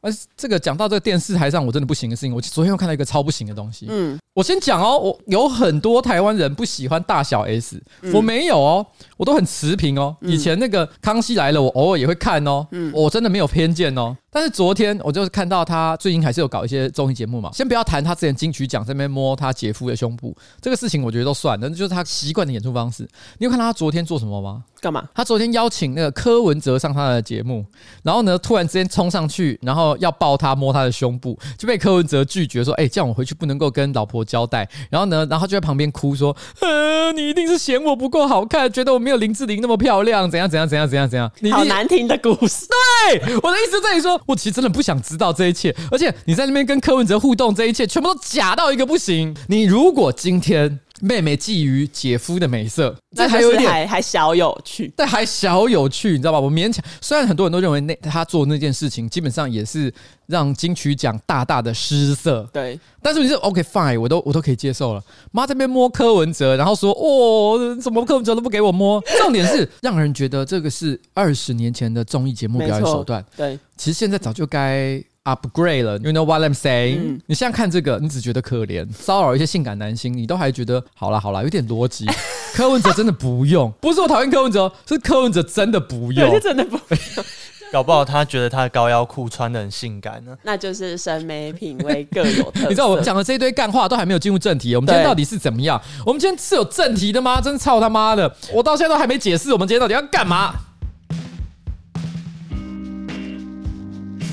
而这个讲到这个电视台上我真的不行的事情，我昨天又看到一个超不行的东西。嗯，我先讲哦，我有很多台湾人不喜欢大小 S，我没有哦，我都很持平哦。以前那个康熙来了，我偶尔也会看哦，我真的没有偏见哦。但是昨天我就是看到他最近还是有搞一些综艺节目嘛，先不要谈他之前金曲奖在那边摸他姐夫的胸部这个事情，我觉得都算了，那就是他习惯的演出方式。你有看到他昨天做什么吗？干嘛？他昨天邀请那个柯文哲上他的节目，然后呢，突然之间冲上去，然后要抱他摸他的胸部，就被柯文哲拒绝说：“哎，这样我回去不能够跟老婆交代。”然后呢，然后就在旁边哭说：“呃，你一定是嫌我不够好看，觉得我没有林志玲那么漂亮，怎样怎样怎样怎样怎样。”你好难听的故事。对，我的意思在于说，我其实真的不想知道这一切，而且你在那边跟柯文哲互动，这一切全部都假到一个不行。你如果今天。妹妹觊觎姐夫的美色，这还有一点还还小有趣，但还小有趣，你知道吧？我勉强，虽然很多人都认为那他做那件事情基本上也是让金曲奖大大的失色，对。但是你是 OK fine，我都我都可以接受了。妈这边摸柯文哲，然后说哦，怎么柯文哲都不给我摸？重点是让人觉得这个是二十年前的综艺节目表演手段，对。其实现在早就该。Upgrade 了，You know what I'm saying？、嗯、你现在看这个，你只觉得可怜，骚扰一些性感男星，你都还觉得好啦好啦，有点逻辑。柯文哲真的不用，不是我讨厌柯文哲，是柯文哲真的不用，是真的不用。搞不好他觉得他的高腰裤穿的很性感呢，那就是审美品味各有特色。你知道我讲的这一堆干话都还没有进入正题，我们今天到底是怎么样？我们今天是有正题的吗？真操他妈的！我到现在都还没解释，我们今天到底要干嘛？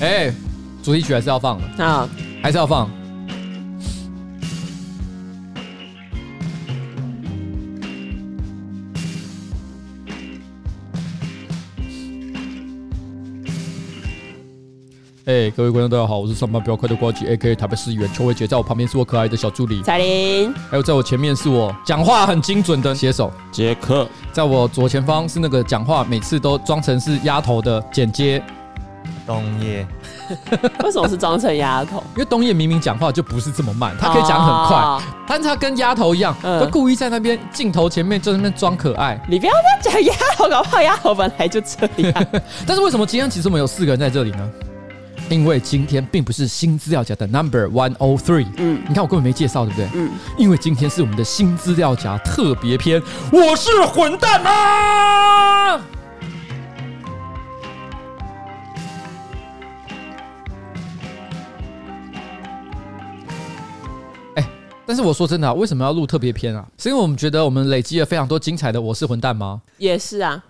哎。主题曲还是要放的。啊，还是要放。哎，各位观众大家好，我是上班不要快的瓜吉，A.K.A 台北市议员邱维杰，在我旁边是我可爱的小助理。彩玲，还有在我前面是我讲话很精准的写手。杰克，在我左前方是那个讲话每次都装成是丫头的剪接。东叶，为什么是装成丫头？因为东叶明明讲话就不是这么慢，他可以讲很快，哦、但是他跟丫头一样，嗯、都故意在那边镜头前面就在那边装可爱。你不要再讲丫头，搞不好丫头本来就这样。但是为什么今天其实我们有四个人在这里呢？因为今天并不是新资料夹的 Number One O Three。嗯，你看我根本没介绍，对不对？嗯，因为今天是我们的新资料夹特别篇。我是混蛋吗？但是我说真的啊，为什么要录特别篇啊？是因为我们觉得我们累积了非常多精彩的《我是混蛋》吗？也是啊，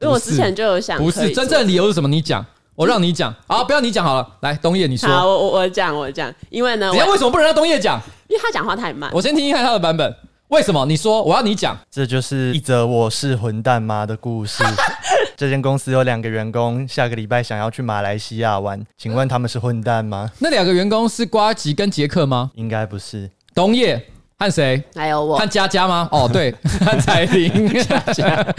因为我之前就有想，不是真正的理由是什么？你讲，我让你讲。啊，不要你讲好了，来东叶你说。好，我我我讲我讲，因为呢，等下为什么不能让东叶讲？因为他讲话太慢。我先听一下他的版本。为什么？你说，我要你讲。这就是一则我是混蛋吗的故事。这间公司有两个员工，下个礼拜想要去马来西亚玩，请问他们是混蛋吗？那两个员工是瓜吉跟杰克吗？应该不是。同业和谁？还有我。和佳佳吗？哦，对，和彩玲。佳佳。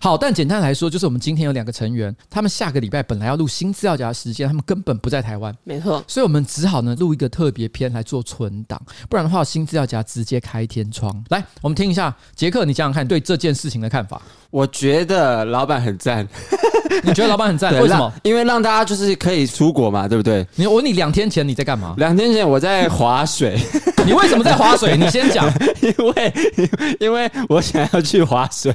好，但简单来说，就是我们今天有两个成员，他们下个礼拜本来要录新资料夹的时间，他们根本不在台湾。没错。所以我们只好呢录一个特别篇来做存档，不然的话，新资料夹直接开天窗。来，我们听一下杰克，你想想看对这件事情的看法。我觉得老板很赞。你觉得老板很赞？为什么？因为让大家就是可以出国嘛，对不对？你我问你，两天前你在干嘛？两天前我在划水。你为什么在划水？你先讲。因为因为我想要去划水。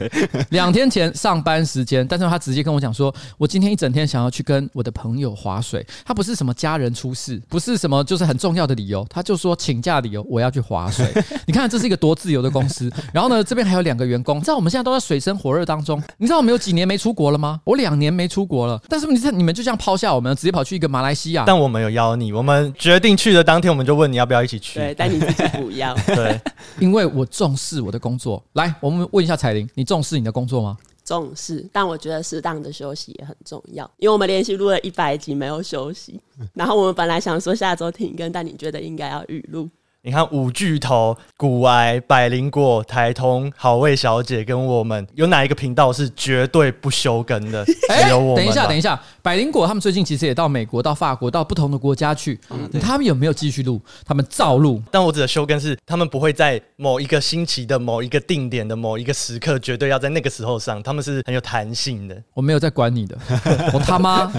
两天前上班时间，但是他直接跟我讲说，我今天一整天想要去跟我的朋友划水。他不是什么家人出事，不是什么就是很重要的理由，他就说请假理由，我要去划水。你看这是一个多自由的公司。然后呢，这边还有两个员工，你知道我们现在都在水深火热当中。你知道我们有几年没出国了吗？我两年没出国了。但是你看，你们就这样抛下我们，直接跑去一个马来西亚。但我们有邀你，我们决定去的当天，我们就问你要不要一起去。对，但你自己不要。对，因为我重视我的工作。来，我们问一下彩玲，你重视你的工作吗？重视，但我觉得适当的休息也很重要。因为我们连续录了一百集没有休息，然后我们本来想说下周停更，但你觉得应该要预录。你看五巨头，股癌、百灵果、台通、好味小姐跟我们，有哪一个频道是绝对不休更的？只有我们。等一下，等一下，百灵果他们最近其实也到美国、到法国、到不同的国家去，嗯、他们有没有继续录？他们照录。但我指的休更是，他们不会在某一个星期的某一个定点的某一个时刻，绝对要在那个时候上。他们是很有弹性的。我没有在管你的，我他妈，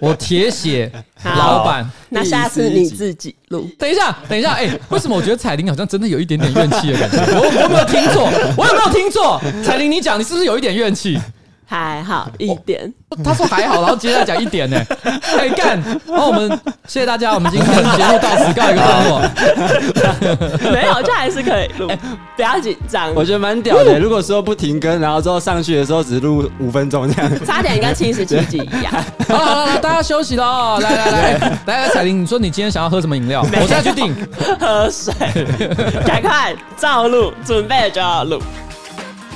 我铁血老板。那下次你自己等一下，等一下，哎、为什么我觉得彩铃好像真的有一点点怨气的感觉？我我有没有听错？我有没有听错？彩铃，你讲，你是不是有一点怨气？还好一点，他说还好，然后接下来讲一点呢，可 以干。然后我们谢谢大家，我们今天节目到此告一个段落。没有，就还是可以录，不要紧张。我觉得蛮屌的，如果说不停更，然后之后上去的时候只录五分钟这样，差点跟七十七集一样。好了好了，大家休息了，来来来，来来彩铃，你说你今天想要喝什么饮料？我现在去订。喝水，赶快照录，准备就要录。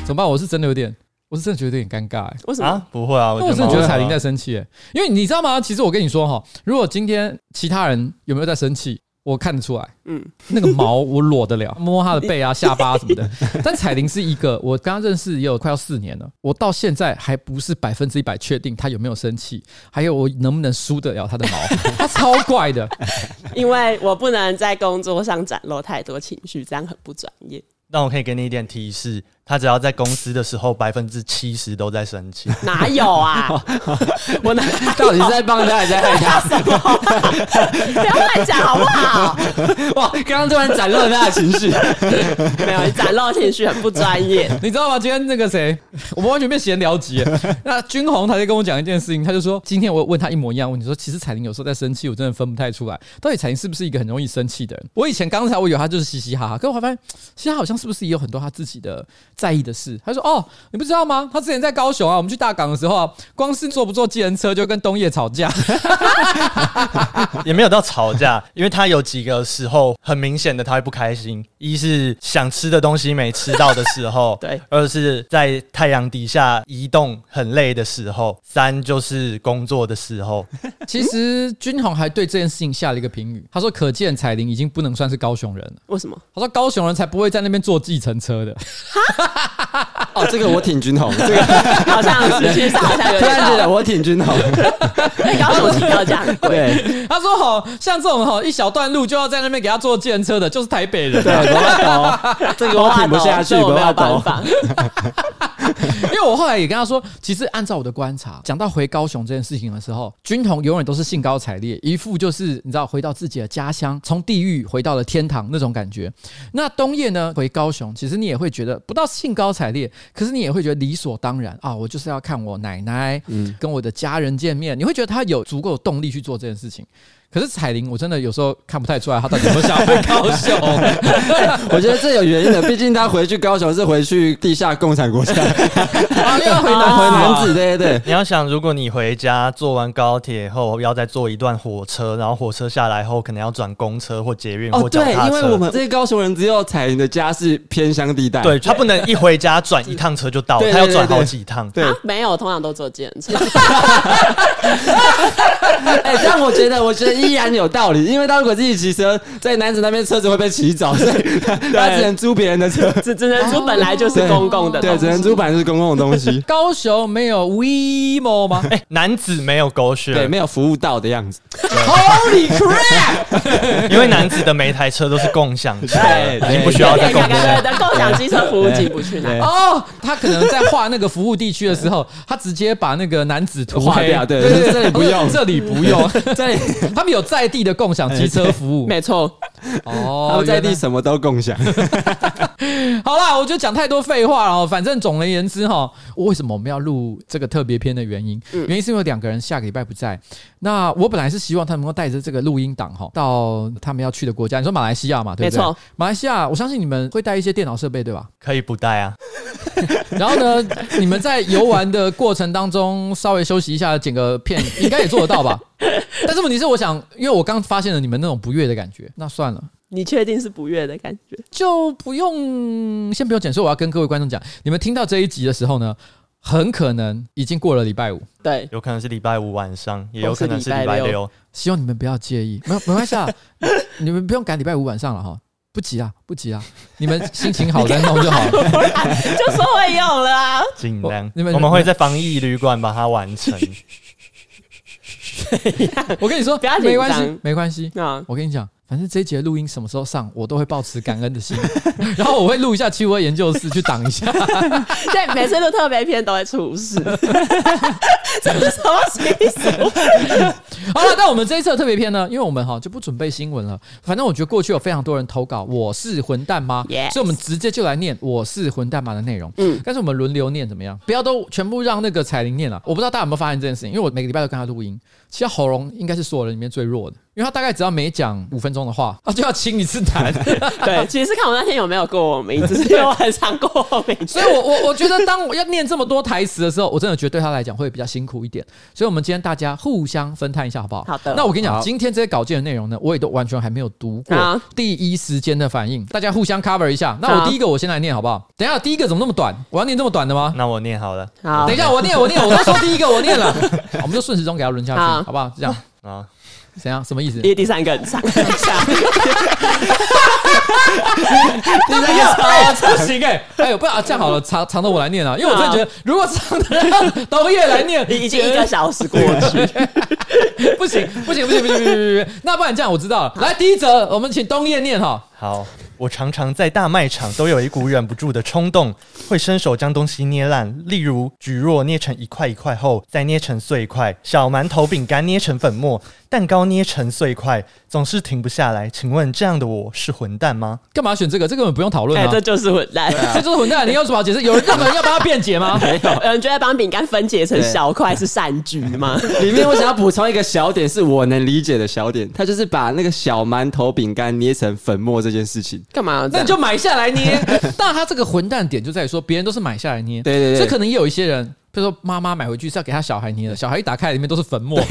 怎么办？我是真的有点。我是真的觉得有点尴尬，为什么？啊，不会啊，我真的觉得彩玲在生气，因为你知道吗？其实我跟你说哈，如果今天其他人有没有在生气，我看得出来。嗯，那个毛我裸得了，摸他的背啊、下巴什么的。但彩玲是一个，我刚刚认识也有快要四年了，我到现在还不是百分之一百确定他有没有生气，还有我能不能输得了他的毛，他超怪的。因为我不能在工作上展露太多情绪，这样很不专业。那我可以给你一点提示。他只要在公司的时候，百分之七十都在生气。哪有啊？我哪 到底是在帮他，还是在害他？什么？不要乱讲好不好？哇！刚刚突然展露了他的情绪，没有，你展露情绪很不专业，你知道吗？今天那个谁，我们完全变闲聊集。那君红他就跟我讲一件事情，他就说，今天我问他一模一样问题，说其实彩玲有时候在生气，我真的分不太出来，到底彩玲是不是一个很容易生气的人？我以前刚才我以为他就是嘻嘻哈哈，可是我发现，其实他好像是不是也有很多他自己的。在意的事，他说：“哦，你不知道吗？他之前在高雄啊，我们去大港的时候啊，光是坐不坐计程车就跟东叶吵架，也没有到吵架，因为他有几个时候很明显的他会不开心，一是想吃的东西没吃到的时候，对；二是在太阳底下移动很累的时候，三就是工作的时候。其实君宏还对这件事情下了一个评语，他说：可见彩玲已经不能算是高雄人了。为什么？他说高雄人才不会在那边坐计程车的。” 哦，这个我挺军红，这个 好像是，其实好像有点。我挺军红，高雄停车价很贵。对，他说好像这种哈一小段路就要在那边给他坐计程车的，就是台北人。对，不要抖，这个我挺不下去，不要抖。因为我后来也跟他说，其实按照我的观察，讲到回高雄这件事情的时候，军统永远都是兴高采烈，一副就是你知道回到自己的家乡，从地狱回到了天堂那种感觉。那冬夜呢，回高雄，其实你也会觉得不到兴高采烈，可是你也会觉得理所当然啊，我就是要看我奶奶，嗯，跟我的家人见面，你会觉得他有足够的动力去做这件事情。可是彩铃，我真的有时候看不太出来，他到底有没有想回高雄？我觉得这有原因的，毕竟他回去高雄是回去地下共产国家，啊，又要回南回楠梓，对对对。你要想，如果你回家坐完高铁后，要再坐一段火车，然后火车下来后，可能要转公车或捷运或脚踏车。对，因为我们这些高雄人只有彩铃的家是偏乡地带，对，他不能一回家转一趟车就到，他要转好几趟。对，没有，通常都坐捷运车。哎，但我觉得，我觉得。依然有道理，因为他如果自己骑车，在男子那边车子会被骑走，所以他只能租别人的车，只只能租本来就是公共的，对，只能租本来就是公共的东西。高雄没有 WeMo 吗？哎，男子没有 GoShare，对，没有服务到的样子。Holy crap！因为男子的每一台车都是共享车，已经不需要再共享。的共享机车服务进不去了哦，他可能在画那个服务地区的时候，他直接把那个男子涂黑掉，对对，这里不用，这里不用，这里他们。有在地的共享机车服务，没错。哦，他们在地什么都共享。好啦，我就讲太多废话了。反正总而言之哈，为什么我们要录这个特别篇的原因，原因是因为两个人下个礼拜不在。那我本来是希望他们能够带着这个录音档哈，到他们要去的国家。你说马来西亚嘛，对不对？没错，马来西亚，我相信你们会带一些电脑设备，对吧？可以不带啊。然后呢，你们在游玩的过程当中稍微休息一下，剪个片，应该也做得到吧？但是问题是，我想，因为我刚发现了你们那种不悦的感觉，那算了。你确定是不悦的感觉？就不用，先不用剪。所以我要跟各位观众讲，你们听到这一集的时候呢，很可能已经过了礼拜五，对，有可能是礼拜五晚上，也有可能是礼拜六。希望你们不要介意，没有没关系啊，你们不用赶礼拜五晚上了哈，不急啊，不急啊，你们心情好再弄就好了，就说会用了啊，尽量，你们我们会在防疫旅馆把它完成。去。我跟你说，不要紧张，没关系，没关系。啊，我跟你讲。反正这一节录音什么时候上，我都会抱持感恩的心，然后我会录一下七五二研究室去挡一下。对，每次录特别篇都会出事，这是什么习俗？好了，那我们这一次的特别篇呢？因为我们哈就不准备新闻了。反正我觉得过去有非常多人投稿，我是混蛋吗.所以我们直接就来念我是混蛋吗的内容。嗯，但是我们轮流念怎么样？不要都全部让那个彩玲念了。我不知道大家有没有发现这件事情，因为我每个礼拜都跟他录音，其实喉咙应该是所有人里面最弱的。因为他大概只要每讲五分钟的话，他就要清一次痰。对，其实是看我那天有没有过我名字，只是因为我很常过我名字。所以我我我觉得，当我要念这么多台词的时候，我真的觉得对他来讲会比较辛苦一点。所以，我们今天大家互相分摊一下，好不好？好的。那我跟你讲，今天这些稿件的内容呢，我也都完全还没有读过。第一时间的反应，大家互相 cover 一下。那我第一个，我先来念，好不好？等一下，第一个怎么那么短？我要念这么短的吗？那我念好了。好，等一下，我念，我念，我都说第一个，我念了。我们就顺时钟给他轮下去，好不好？这样啊。怎样？什么意思？因为第三个很长，很长。第三个超长，不行哎！哎呦，不要这样好了，长长的我来念啊，因为我真的觉得，如果长的让东叶来念，已经一个小时过去，不行，不行，不行，不行，不行，不行！那不然这样，我知道了。来，第一则，我们请东叶念哈。好。我常常在大卖场都有一股忍不住的冲动，会伸手将东西捏烂，例如蒟蒻捏成一块一块后，再捏成碎块；小馒头、饼干捏成粉末，蛋糕捏成碎块，总是停不下来。请问这样的我是混蛋吗？干嘛选这个？这个根本不用讨论啊！这就是混蛋，这就是混蛋。你有什么好解释？有人有人要帮他辩解吗？没有。有人觉得帮饼干分解成小块是善举吗？里面我想要补充一个小点，是我能理解的小点，他就是把那个小馒头、饼干捏成粉末这件事情，干嘛？那你就买。买下来捏，但他这个混蛋点就在于说，别人都是买下来捏，对对对，这可能也有一些人。比如说，妈妈买回去是要给他小孩捏的，小孩一打开里面都是粉末，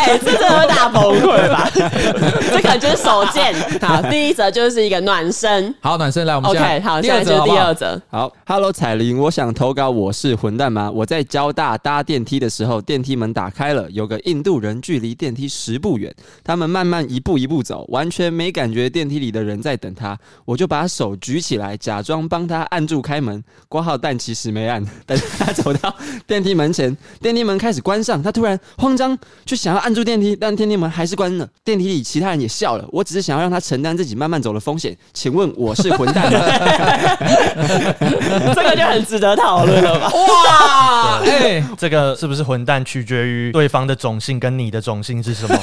哎、欸，这真的会大崩 溃吧？这可能就是手贱。好，第一则就是一个暖身，好暖身来，我们 OK，好，现在就是第二则。好，Hello 彩铃，我想投稿，我是混蛋吗？我在交大搭电梯的时候，电梯门打开了，有个印度人距离电梯十步远，他们慢慢一步一步走，完全没感觉电梯里的人在等他，我就把手举起来，假装帮他按住开门，挂号但其实没按，但他。走到电梯门前，电梯门开始关上，他突然慌张，就想要按住电梯，但电梯门还是关了。电梯里其他人也笑了，我只是想要让他承担自己慢慢走的风险。请问我是混蛋吗？这个就很值得讨论了吧？哇，哎、欸，这个是不是混蛋，取决于对方的种姓跟你的种姓是什么？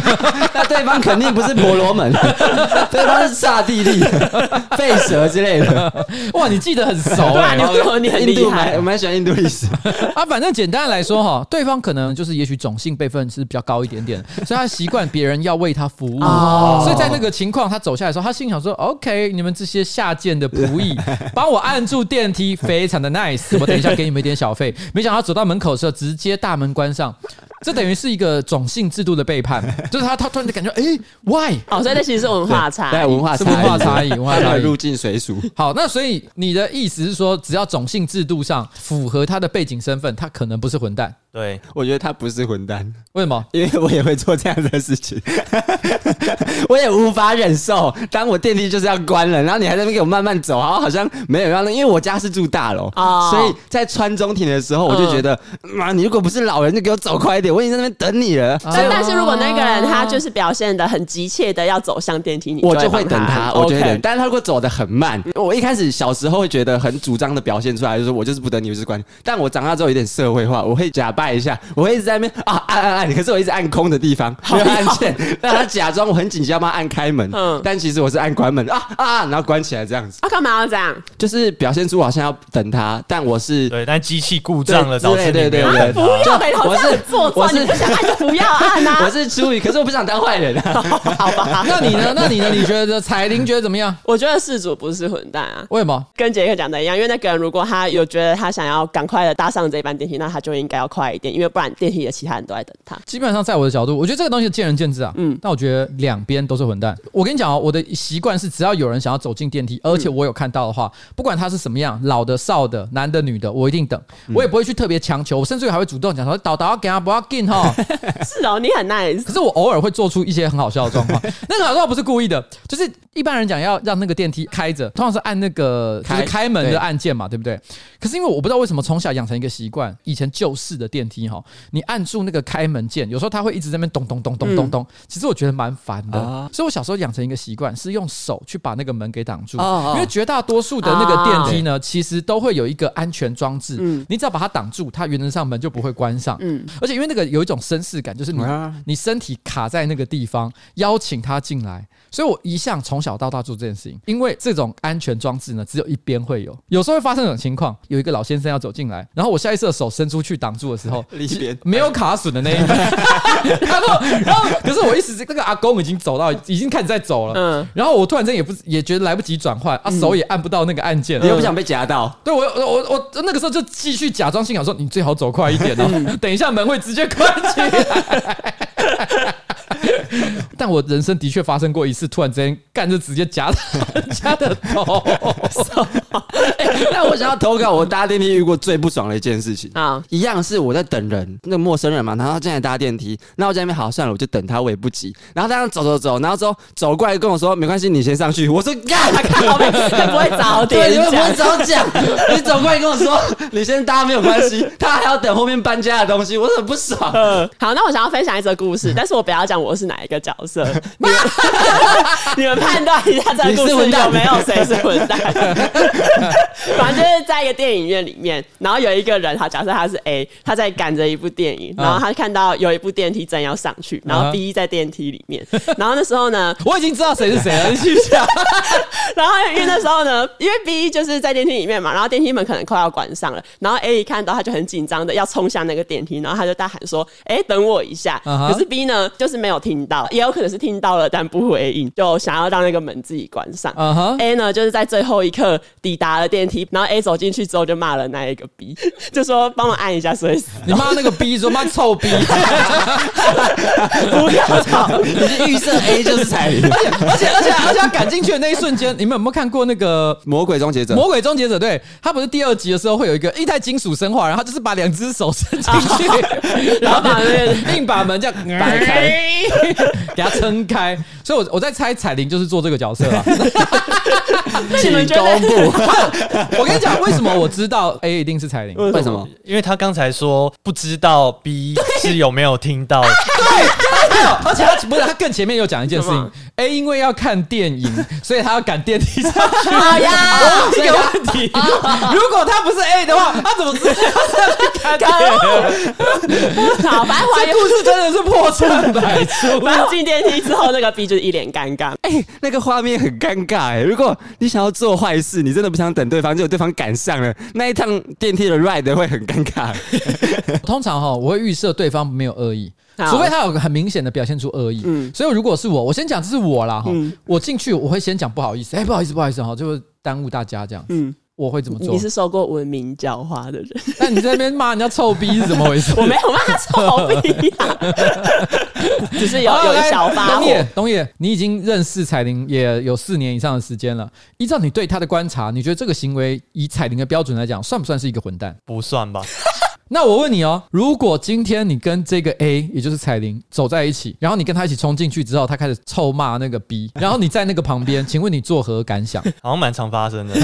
那对方肯定不是婆罗门，对方是刹帝利、吠舍之类的。哇，你记得很熟啊、欸！你说你很厉害，我蛮喜欢印度。意思 啊，反正简单来说哈，对方可能就是也许种姓辈分是比较高一点点，所以他习惯别人要为他服务，哦、所以在那个情况他走下来的时候，他心想说：“OK，你们这些下贱的仆役，帮我按住电梯，非常的 nice，我等一下给你们一点小费。”没想到走到门口的时候，直接大门关上。这等于是一个种姓制度的背叛，就是他他突然就感觉哎，why？哦，所以那其实是文化差异，对，文化差异，文化差异，文化差异，入境随俗。好，那所以你的意思是说，只要种姓制度上符合他的背景身份，他可能不是混蛋。对，我觉得他不是混蛋，为什么？因为我也会做这样的事情，我也无法忍受。当我电梯就是要关了，然后你还在那边给我慢慢走，好像好像没有因为我家是住大楼，哦、所以在穿中庭的时候，我就觉得，妈、嗯，你如果不是老人，就给我走快一点，我已经在那边等你了。但但是如果那个人他就是表现的很急切的要走向电梯，你我就会等他，我觉得。但是他如果走的很慢，我一开始小时候会觉得很主张的表现出来，就是我就是不等你，我就是关。但我长大之后有点社会化，我会假扮一下，我会一直。在那边啊按按按，可是我一直按空的地方，没有按键，让他假装我很紧急要帮他按开门，嗯，但其实我是按关门啊啊，然后关起来这样子。啊，干嘛要这样？就是表现出好像要等他，但我是对，但机器故障了，导致对对对，不要，我是做错，你不想按就不要按啊。我是出于，可是我不想当坏人啊。好吧，那你呢？那你呢？你觉得彩铃觉得怎么样？我觉得事主不是混蛋啊。为什么？跟杰克讲的一样，因为那个人如果他有觉得他想要赶快的搭上这一班电梯，那他就应该要快一点，因为不然电梯的其他人都在等他。基本上，在我的角度，我觉得这个东西见仁见智啊。嗯，但我觉得两边都是混蛋。我跟你讲哦，我的习惯是，只要有人想要走进电梯，而且我有看到的话，不管他是什么样，老的、少的、男的、女的，我一定等。我也不会去特别强求，我甚至还会主动讲说：“导导要给他，不要紧哈。是哦，你很 nice。可是我偶尔会做出一些很好笑的状况，那个好笑不是故意的，就是一般人讲要让那个电梯开着，通常是按那个就是开门的按键嘛，对不对？可是因为我不知道为什么从小养成一个习惯，以前旧式的电梯哈，你按住那个开门键，有时候它会一直在那边咚咚咚咚咚咚，其实我觉得蛮烦的，所以我小时候养成一个习惯，是用手去把那个门给挡住，因为绝大多数的那个电梯呢，其实都会有一个安全装置，你只要把它挡住，它原则上门就不会关上，而且因为那个有一种绅士感，就是你你身体卡在那个地方，邀请他进来，所以我一向从小到大做这件事情，因为这种安全装置呢，只有一边会有，有时候会发生这种情况，有一个老先生要走进来，然后我下意识的手伸出去挡住的时候，没有卡损的那一边，然后然后可是我一时这个阿公已经走到，已经开始在走了，嗯，然后我突然间也不也觉得来不及转换，啊手也按不到那个按键，你又不想被夹到，对我我我那个时候就继续假装心想说，你最好走快一点哦，等一下门会直接关起来。但我人生的确发生过一次，突然之间干就直接夹到人家的头。那我想要投稿，我搭电梯遇过最不爽的一件事情啊，一样是我在等人，那个陌生人嘛，然后他进来搭电梯，那我在那边好算了，我就等他，我也不急。然后他这样走走走，然后之后走过来跟我说：“没关系，你先上去。”我说：“干，他不会早点，你们不会早讲。你走过来跟我说你先搭没有关系，他还要等后面搬家的东西，我很不爽。”好，那我想要分享一则故事，但是我不要讲我是哪一个角色，你们你们判断一下这个故事有没有谁是混蛋。反正就是在一个电影院里面，然后有一个人，好，假设他是 A，他在赶着一部电影，然后他看到有一部电梯正要上去，然后 B 在电梯里面，然后那时候呢，我已经知道谁是谁了，你继续讲。然后因为那时候呢，因为 B 就是在电梯里面嘛，然后电梯门可能快要关上了，然后 A 一看到他就很紧张的要冲向那个电梯，然后他就大喊说：“哎，等我一下。”可是 B 呢，就是没有听到，也有可能是听到了但不回应，就想要让那个门自己关上。A 呢，就是在最后一刻抵达了电梯，然后 A 走进去之后就骂了那一个 B，就说帮我按一下，所以你骂那个 B 说骂臭 B，不要吵，你是预设 A 就是彩铃，而且而且而且而且他赶进去的那一瞬间，你们有没有看过那个魔鬼终结者？魔鬼终结者，对，他不是第二集的时候会有一个液态金属生化，然后就是把两只手伸进去，然后把那个硬把门这样摆开，给他撑开。所以我我在猜彩铃就是做这个角色啊。请公布。我跟你讲，为什么我知道 A 一定是彩铃？为什么？因为他刚才说不知道 B 是有没有听到。对，没有。而且他不是，他更前面有讲一件事情。A 因为要看电影，所以他要赶电梯上去。好 呀，这个问题。如果他不是 A 的话，他怎么知道他要去看电影？好，反正这故事真的是破绽百出。进电梯之后，那个 B 就是一脸尴尬。哎，那个画面很尴尬哎。如果你想要做坏事，你真的不想等对方，结果对方赶上了，那一趟电梯的 ride 会很尴尬。通常哈，我会预设对方没有恶意。除非他有个很明显的表现出恶意，嗯，所以如果是我，我先讲这是我啦哈，嗯、我进去我会先讲不好意思，哎、欸，不好意思，不好意思哈，就会耽误大家这样子，嗯，我会怎么做？你是受过文明教化的人，那你在那边骂人家臭逼是怎么回事？我没有骂他臭逼啊，只是有有一小发火。东野，东野，你已经认识彩铃也有四年以上的时间了，依照你对他的观察，你觉得这个行为以彩铃的标准来讲，算不算是一个混蛋？不算吧。那我问你哦，如果今天你跟这个 A，也就是彩铃走在一起，然后你跟他一起冲进去之后，他开始臭骂那个 B，然后你在那个旁边，请问你作何感想？好像蛮常发生的，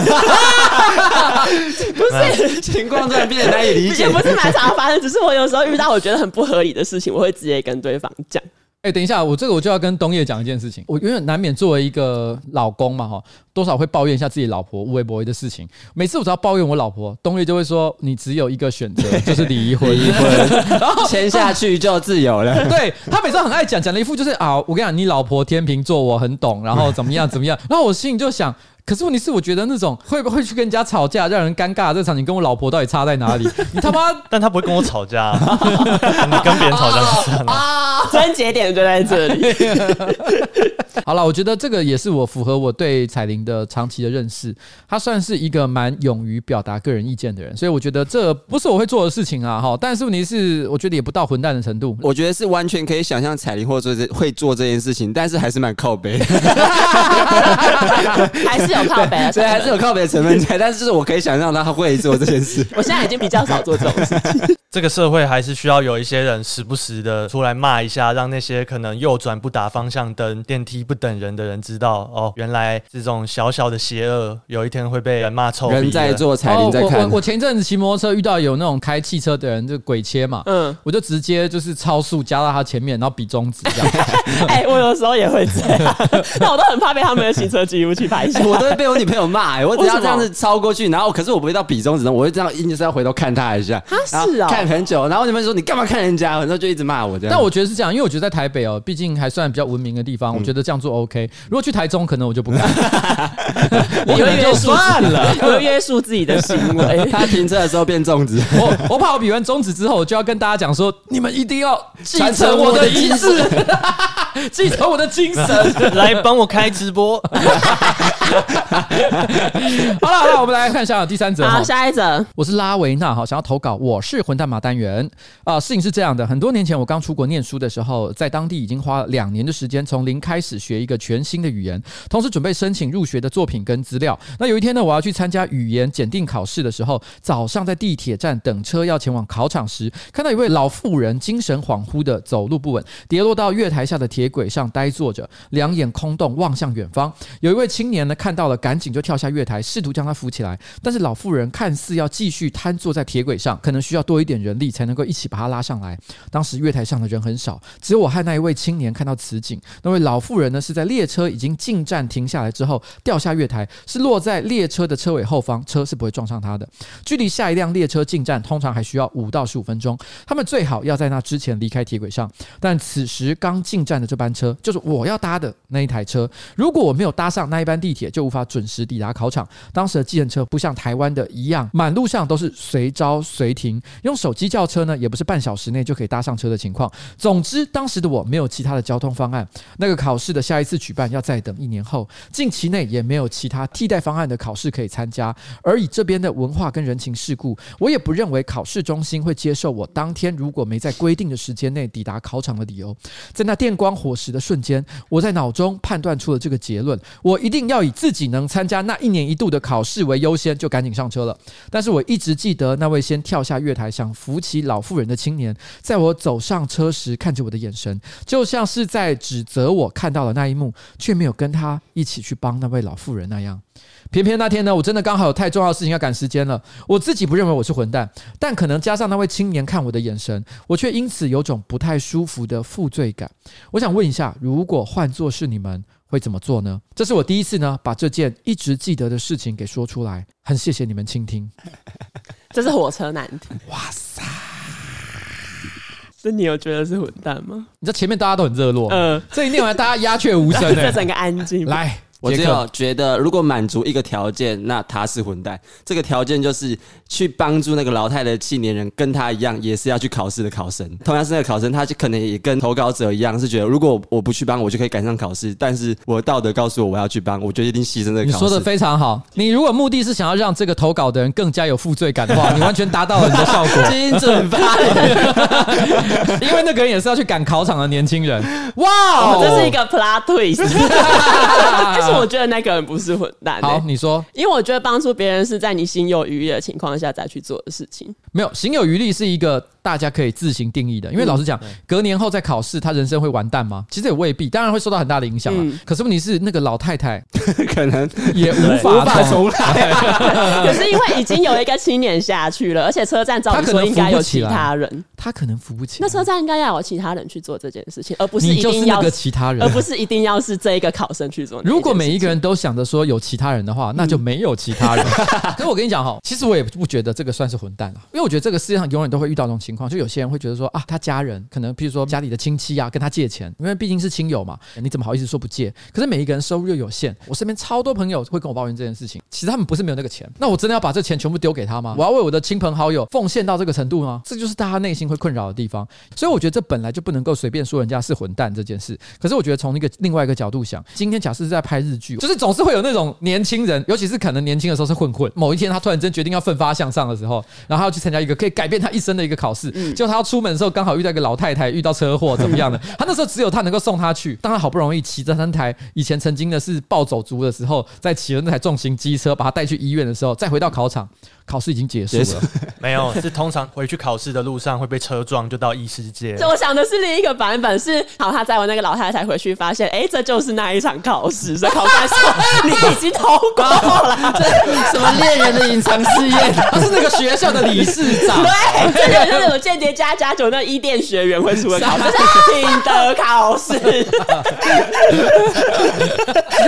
不是 情况突然变得难以理解，不是蛮常发生，只是我有时候遇到我觉得很不合理的事情，我会直接跟对方讲。哎，等一下，我这个我就要跟东叶讲一件事情。我永远难免作为一个老公嘛，哈，多少会抱怨一下自己老婆无微不微的事情。每次我只要抱怨我老婆，东叶就会说：“你只有一个选择，就是离婚，离婚，然后签下去就自由了。”对，他每次很爱讲，讲了一副就是啊，我跟你讲，你老婆天秤座，我很懂，然后怎么样怎么样。然后我心里就想。可是问题是，我觉得那种会不会去跟人家吵架，让人尴尬的这场景，跟我老婆到底差在哪里？你他妈！但他不会跟我吵架，啊，你跟别人吵架就算了。啊，节点就在这里。好了，我觉得这个也是我符合我对彩铃的长期的认识。她算是一个蛮勇于表达个人意见的人，所以我觉得这不是我会做的事情啊。哈，但是问题是，我觉得也不到混蛋的程度。我觉得是完全可以想象彩铃或者这会做这件事情，但是还是蛮靠北，还是有。有靠北，所以还是有靠北的成分在。但是就是我可以想象到他会做这件事。我现在已经比较少做这种事情。这个社会还是需要有一些人时不时的出来骂一下，让那些可能右转不打方向灯、电梯不等人的人知道，哦，原来这种小小的邪恶，有一天会被人骂臭。人在做，彩铃在看。哦、我我，我前一阵子骑摩托车遇到有那种开汽车的人就鬼切嘛，嗯，我就直接就是超速加到他前面，然后比中指这样。哎、欸，我有时候也会这样，但我都很怕被他们的行车记录器拍下。我都会被我女朋友骂，哎，我只要这样子超过去，然后可是我不会到比中指，我会这样硬就是要回头看他一下。他是啊，看很久，然后你们说你干嘛看人家，然后就一直骂我这样。但我觉得是这样，因为我觉得在台北哦，毕竟还算比较文明的地方，我觉得这样做 OK。如果去台中，可能我就不敢。我可能就算了，我约束自己的行为。他停车的时候变粽子，我我怕我比完中指之后，我就要跟大家讲说，你们一定要继承我的意志，继承我的精神，来帮我开直播。好了好了，我们来看一下第三则。好，下一则，我是拉维纳哈，想要投稿，我是混蛋马单元啊。事情是这样的，很多年前我刚出国念书的时候，在当地已经花了两年的时间，从零开始学一个全新的语言，同时准备申请入学的作品跟资料。那有一天呢，我要去参加语言检定考试的时候，早上在地铁站等车要前往考场时，看到一位老妇人精神恍惚的走路不稳，跌落到月台下的铁轨上呆坐着，两眼空洞望向远方。有一位青年呢看到了，赶紧就跳下月台，试图将她扶起来，但是老妇人看似要继续瘫坐在铁轨上，可能需要多一点人力才能够一起把她拉上来。当时月台上的人很少，只有我和那一位青年看到此景。那位老妇人呢是在列车已经进站停下来之后掉下月台，是落在列车的车尾后方，车是不会撞上他的。距离下一辆列车进站通常还需要五到十五分钟，他们最好要在那之前离开铁轨上。但此时刚进站的这班车就是我要搭的那一台车，如果我没有搭上那一班地铁，就无法准时抵达考场。当时的计程车不像台湾的一样，满路上都是随招随停，用手机叫车呢，也不是半小时内就可以搭上车的情况。总之，当时的我没有其他的交通方案。那个考试的下一次举办要再等一年后，近期内也没有其他替代方案的考试可以参加。而以这边的文化跟人情世故，我也不认为考试中心会接受我当天如果没在规定的时间内抵达考场的理由。在那电光火石的瞬间，我在脑中判断出了这个结论：我一定要以自己能参加那一年一度的考试为优先，就赶紧上车了。但是我一直记得那位先跳下月台想扶起老妇人的青年，在我走上车时看着我的眼神，就像是在指责我看到了那一幕，却没有跟他一起去帮那位老妇人那样。偏偏那天呢，我真的刚好有太重要的事情要赶时间了。我自己不认为我是混蛋，但可能加上那位青年看我的眼神，我却因此有种不太舒服的负罪感。我想问一下，如果换作是你们，会怎么做呢？这是我第一次呢，把这件一直记得的事情给说出来。很谢谢你们倾听。这是火车难题。哇塞！这你有觉得是混蛋吗？你知道前面大家都很热络，嗯，这一念完大家鸦雀无声，这整个安静。来。我只有觉得，如果满足一个条件，那他是混蛋。这个条件就是去帮助那个老太太的青年人，跟他一样，也是要去考试的考生。同样是那个考生，他就可能也跟投稿者一样，是觉得如果我不去帮，我就可以赶上考试。但是我的道德告诉我，我要去帮，我就一定牺牲这个考试。你说的非常好。你如果目的是想要让这个投稿的人更加有负罪感的话，你完全达到了你的效果。精准发言，因为那个人也是要去赶考场的年轻人。哇、哦，这是一个 plot twist。我觉得那个人。不是混蛋。好，你说，因为我觉得帮助别人是在你心有余力的情况下再去做的事情。没有，心有余力是一个大家可以自行定义的。因为老实讲，隔年后再考试，他人生会完蛋吗？其实也未必，当然会受到很大的影响了。可是问题是，那个老太太 可能也无法重来。可是因为已经有一个青年下去了，而且车站照理说应该有其他人，他可能扶不起。那车站应该要有其他人去做这件事情，而不是一定要个其他人，而不是一定要是这一个考生去做。如果每一个人都想着说有其他人的话，那就没有其他人。可是我跟你讲哈，其实我也不觉得这个算是混蛋啊，因为我觉得这个世界上永远都会遇到这种情况，就有些人会觉得说啊，他家人可能，譬如说家里的亲戚啊，跟他借钱，因为毕竟是亲友嘛，你怎么好意思说不借？可是每一个人收入又有限，我身边超多朋友会跟我抱怨这件事情。其实他们不是没有那个钱，那我真的要把这钱全部丢给他吗？我要为我的亲朋好友奉献到这个程度吗？这就是大家内心会困扰的地方。所以我觉得这本来就不能够随便说人家是混蛋这件事。可是我觉觉得从一个另外一个角度想，今天假设是在拍日剧，就是总是会有那种年轻人，尤其是可能年轻的时候是混混，某一天他突然间决定要奋发向上的时候，然后他要去参加一个可以改变他一生的一个考试，结果他要出门的时候刚好遇到一个老太太遇到车祸怎么样的，他那时候只有他能够送他去，当他好不容易骑着那台以前曾经的是暴走族的时候，在骑着那台重型机车把他带去医院的时候，再回到考场。考试已经结束了，没有，是通常回去考试的路上会被车撞，就到异世界。就我想的是另一个版本是，好，他载完那个老太太回去，发现，哎、欸，这就是那一场考试，所以考官说 你已经通过了。这什么猎人的隐藏试验？他是那个学校的理事长。对，这就像那种间谍加加九那伊甸学员会出的考试，品德考试。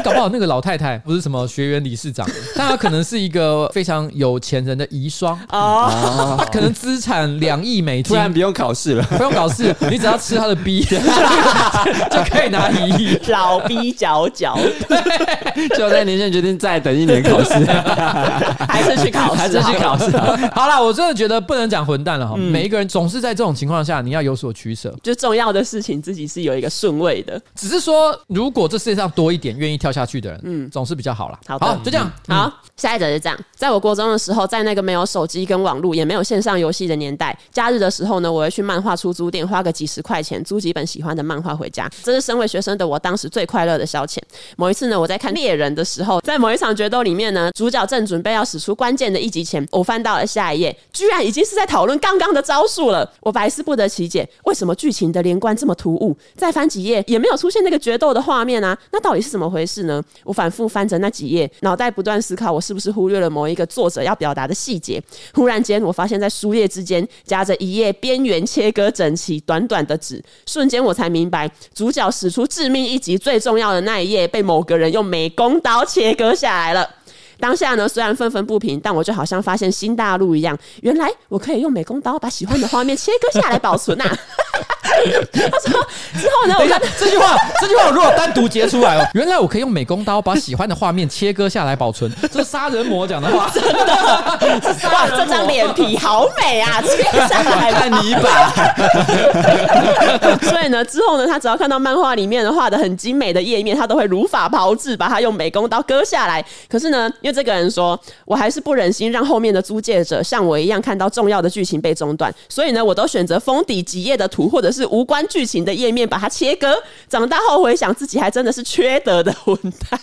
搞不好那个老太太不是什么学员理事长，但她可能是一个非常有钱人的遗孀哦，他可能资产两亿美金，突然不用考试了，不用考试，你只要吃他的逼 就可以拿一亿。老逼角角，就在年前决定再等一年考试，还是去考试，还是去考试。好了，我真的觉得不能讲混蛋了哈。每一个人总是在这种情况下，你要有所取舍。就重要的事情，自己是有一个顺位的。只是说，如果这世界上多一点愿意跳下去的人，嗯，总是比较好了。好的，就这样。好，下一则是这样，在我国中的时候，在在那个没有手机跟网络，也没有线上游戏的年代，假日的时候呢，我会去漫画出租店花个几十块钱租几本喜欢的漫画回家。这是身为学生的我当时最快乐的消遣。某一次呢，我在看猎人的时候，在某一场决斗里面呢，主角正准备要使出关键的一击前，我翻到了下一页，居然已经是在讨论刚刚的招数了。我百思不得其解，为什么剧情的连贯这么突兀？再翻几页也没有出现那个决斗的画面啊？那到底是怎么回事呢？我反复翻着那几页，脑袋不断思考，我是不是忽略了某一个作者要表达的细节。忽然间，我发现在书页之间夹着一页边缘切割整齐、短短的纸。瞬间，我才明白，主角使出致命一击最重要的那一页被某个人用美工刀切割下来了。当下呢，虽然愤愤不平，但我就好像发现新大陆一样，原来我可以用美工刀把喜欢的画面切割下来保存呐、啊。他说之后呢？等一下，这句话，这句话我如果单独截出来哦，原来我可以用美工刀把喜欢的画面切割下来保存，这是杀人魔讲的话，真的。哇，这张脸皮好美啊，切下来看泥巴。所以呢，之后呢，他只要看到漫画里面的画的很精美的页面，他都会如法炮制，把它用美工刀割下来。可是呢，因为这个人说，我还是不忍心让后面的租借者像我一样看到重要的剧情被中断，所以呢，我都选择封底几页的图，或者是是无关剧情的页面把它切割。长大后回想，自己还真的是缺德的混蛋。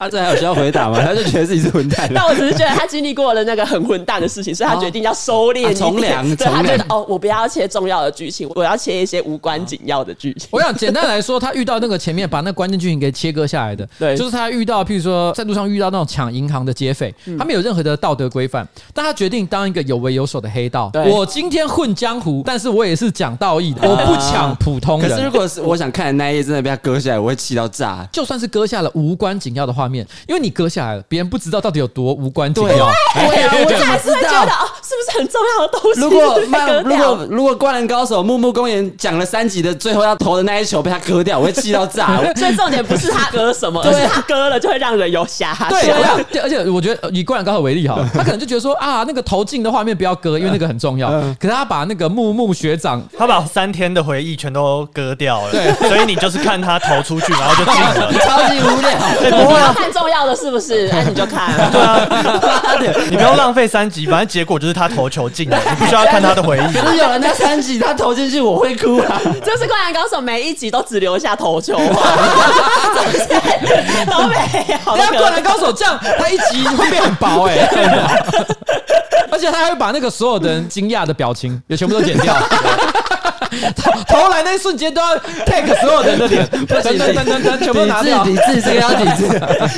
他这还有需要回答吗？他就觉得自己是混蛋。但我只是觉得他经历过了那个很混蛋的事情，所以他决定要收敛、从良。对，他觉得哦，我不要切重要的剧情，我要切一些无关紧要的剧情。我想简单来说，他遇到那个前面把那关键剧情给切割下来的，对，就是他遇到，譬如说在路上遇到那种抢银行的劫匪，他没有任何的道德规范，但他决定当一个有为有守的黑道。我今天混江湖，但是我也是讲道义的，我不抢普通人。可是如果是我想看的那一页真的被他割下来，我会气到炸。就算是割下了无关紧要的画面，因为你割。下来了，别人不知道到底有多无关紧要。对啊，我还是会觉得哦，是不是很重要的东西？如果如果如果灌篮高手木木公园讲了三集的最后要投的那一球被他割掉，我会气到炸。所以重点不是他割什么，而是他割了就会让人有遐想。对，而且我觉得以灌篮高手为例哈，他可能就觉得说啊，那个投进的画面不要割，因为那个很重要。可是他把那个木木学长，他把三天的回忆全都割掉了。对，所以你就是看他投出去，然后就进了，超级无聊。不会看重要的是不是？那你就看。对啊，你不要浪费三集，反正结果就是他投球进了，你不需要看他的回忆。可是有人在三集他投进去，我会哭啊！就是《灌篮高手》，每一集都只留下投球，都没有。那《灌篮高手》这样，他一集会变很薄哎，而且他还会把那个所有的人惊讶的表情也全部都剪掉。投投篮那一瞬间都要 take 所有人的脸，等等等等等，全部拿掉。抵制，这个要抵制，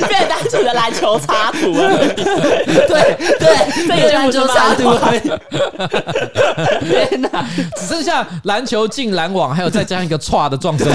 变单纯的篮球插图了。对对，这个篮球插图而已。天哪，只剩下篮球进篮网，还有再加上一个歘的撞声。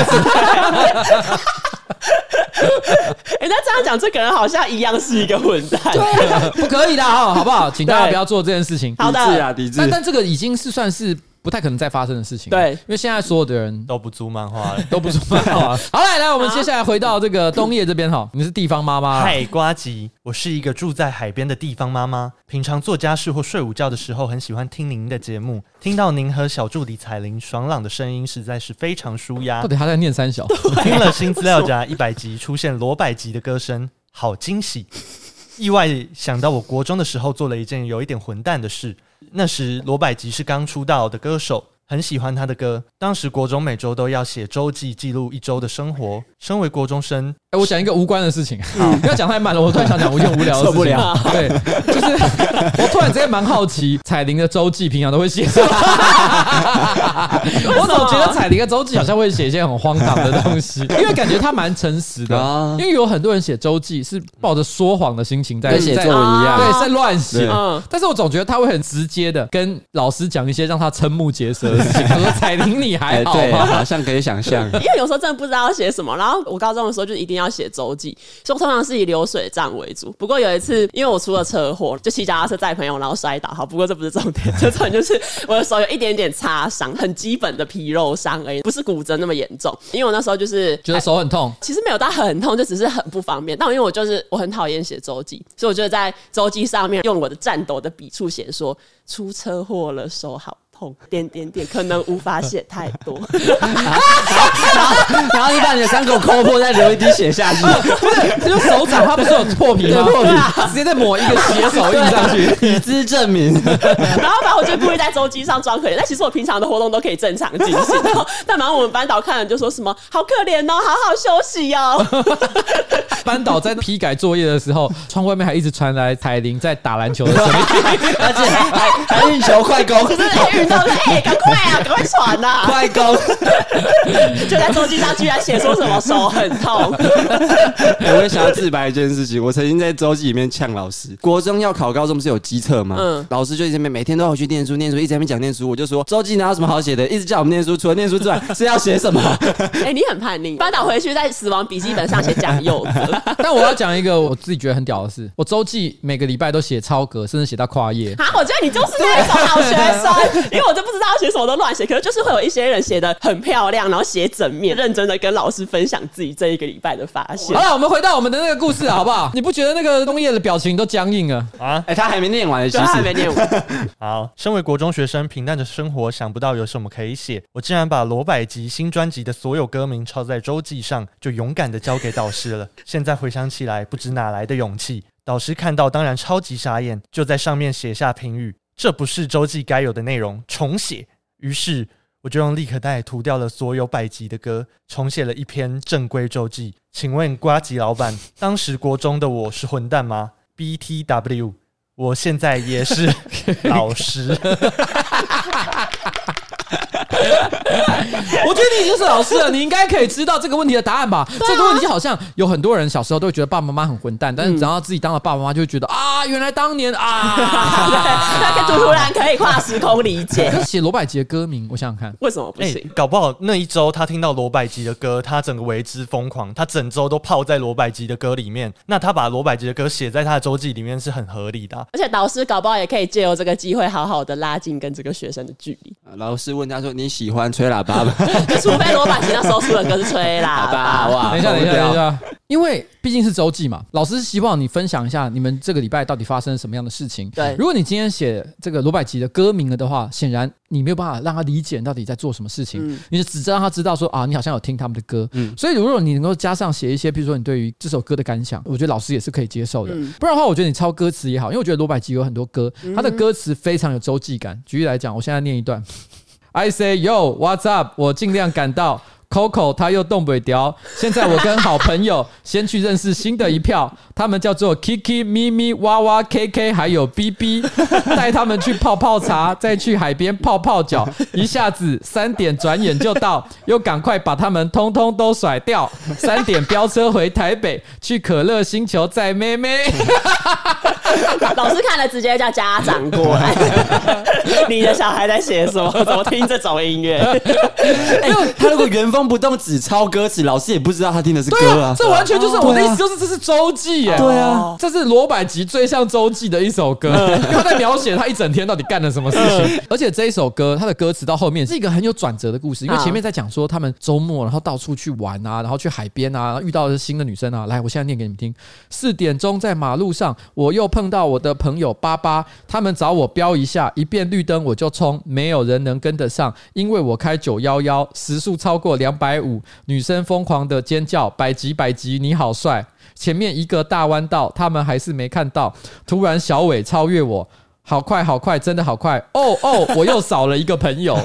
哎，那这样讲，这个人好像一样是一个混蛋。对，不可以的哈，好不好？请大家不要做这件事情。好的，抵制啊，抵制。但但这个已经是算是。不太可能再发生的事情。对，因为现在所有的人都不租漫画了，都不租漫画。好，来来，我们接下来回到这个冬叶这边哈，你是地方妈妈。嗨，瓜吉，我是一个住在海边的地方妈妈，平常做家事或睡午觉的时候，很喜欢听您的节目。听到您和小助理彩玲爽朗的声音，实在是非常舒压。到底他在念三小？听了新资料夹一百集，出现罗百吉的歌声，好惊喜！意外想到我国中的时候做了一件有一点混蛋的事。那时罗百吉是刚出道的歌手，很喜欢他的歌。当时国中每周都要写周记，记录一周的生活。身为国中生，哎，我讲一个无关的事情，不要讲太慢了。我突然想讲一件无聊的事情，受不了。对，就是我突然之间蛮好奇，彩玲的周记平常都会写什么？我总觉得彩玲的周记好像会写一些很荒唐的东西，因为感觉他蛮诚实的。因为有很多人写周记是抱着说谎的心情在写作文一样，对，在乱写。但是我总觉得他会很直接的跟老师讲一些让他瞠目结舌的事情。他说：“彩玲，你还好吗？”好像可以想象，因为有时候真的不知道要写什么，然后我高中的时候就一定要写周记，所以我通常是以流水账为主。不过有一次，因为我出了车祸，就骑脚踏车载朋友，然后摔倒。好，不过这不是重点，这重点就是我的手有一点点擦伤，很基本的皮肉伤而已，不是骨折那么严重。因为我那时候就是觉得手很痛，其实没有到很痛，就只是很不方便。但因为我就是我很讨厌写周记，所以我就在周记上面用我的颤抖的笔触写说出车祸了，手好。点点点，可能无法写太多。然后，然后你把你的伤口抠破，再流一滴血下去。不是，就手掌，它不是有破皮吗？破皮，直接再抹一个血手印上去，以资证明。然后，反正我就故意在周记上装可怜。但其实我平常的活动都可以正常进行。但反正我们班导看了就说什么：“好可怜哦，好好休息哦。”班导在批改作业的时候，窗外面还一直传来彩铃在打篮球的声音，而且还还运球快攻。说：“哎，赶快啊，赶快传呐！快攻！就在周记上居然写说什么手很痛。我也想要自白一件事情，我曾经在周记里面呛老师。国中要考高中不是有机测吗？嗯，老师就一直在那边每天都要去念书，念书一直在那边讲念书。我就说周记哪有什么好写的，一直叫我们念书，除了念书之外是要写什么？哎，你很叛逆，班导回去在死亡笔记本上写讲柚子。但我要讲一个我自己觉得很屌的事，我周记每个礼拜都写超格，甚至写到跨页。啊，我觉得你就是那种好学生。因为我就不知道写什么都乱写，可是就是会有一些人写的很漂亮，然后写整面，认真的跟老师分享自己这一个礼拜的发现。好了，我们回到我们的那个故事，好不好？你不觉得那个东叶的表情都僵硬了啊？哎、欸，他还没念完，其实他还没念完。好，身为国中学生，平淡的生活想不到有什么可以写，我竟然把罗百吉新专辑的所有歌名抄在周记上，就勇敢的交给导师了。现在回想起来，不知哪来的勇气。导师看到当然超级傻眼，就在上面写下评语。这不是周记该有的内容，重写。于是我就用立可带涂掉了所有百集的歌，重写了一篇正规周记。请问瓜吉老板，当时国中的我是混蛋吗？BTW，我现在也是 老师。我觉得你已经是老师了，你应该可以知道这个问题的答案吧？这个问题好像有很多人小时候都会觉得爸爸妈妈很混蛋，但是等到自己当了爸爸妈妈，就会觉得啊，原来当年啊，那个突然可以跨时空理解。写罗百吉的歌名，我想想看，为什么不行？搞不好那一周他听到罗百吉的歌，他整个为之疯狂，他整周都泡在罗百吉的歌里面。那他把罗百吉的歌写在他的周记里面是很合理的。而且导师搞不好也可以借由这个机会，好好的拉近跟这个学生的距离。老师问他说：“你喜欢吹喇叭吗？” 除非罗百吉那时候出的歌是吹喇叭，哇！等一下，等一下，等一下，因为毕竟是周记嘛，老师希望你分享一下你们这个礼拜到底发生了什么样的事情。对，如果你今天写这个罗百吉的歌名了的话，显然你没有办法让他理解到底在做什么事情，嗯、你只知道他知道说啊，你好像有听他们的歌。嗯，所以如果你能够加上写一些，比如说你对于这首歌的感想，我觉得老师也是可以接受的。嗯、不然的话，我觉得你抄歌词也好，因为我觉得罗百吉有很多歌，他的歌词非常有周记感。举例来讲，我现在念一段。I say yo, what's up？我尽量赶到。Coco 他又动北调。现在我跟好朋友 先去认识新的一票，他们叫做 Kiki、咪咪、哇哇、KK，还有 BB，带他们去泡泡茶，再去海边泡泡脚，一下子三点，转眼就到，又赶快把他们通通都甩掉。三点飙车回台北，去可乐星球载妹妹。老师看了直接叫家长过来。你的小孩在写什么？怎么听这种音乐？哎、欸，他如果原封不动只抄歌词，老师也不知道他听的是歌啊。啊这完全就是我的意思，就是这是周记耶。对啊，这是罗百吉最像周记的一首歌，因为 他在描写他一整天到底干了什么事情。而且这一首歌，它的歌词到后面是一个很有转折的故事，因为前面在讲说他们周末然后到处去玩啊，然后去海边啊，遇到的是新的女生啊。来，我现在念给你们听：四点钟在马路上，我又碰到我的朋友巴巴，他们找我飙一下，一变绿灯我就冲，没有人能跟得上，因为我开九幺幺，时速超过两百五，女生疯狂的尖叫，百吉百吉，你好帅！前面一个大弯道，他们还是没看到，突然小伟超越我。好快，好快，真的好快！哦哦，我又少了一个朋友。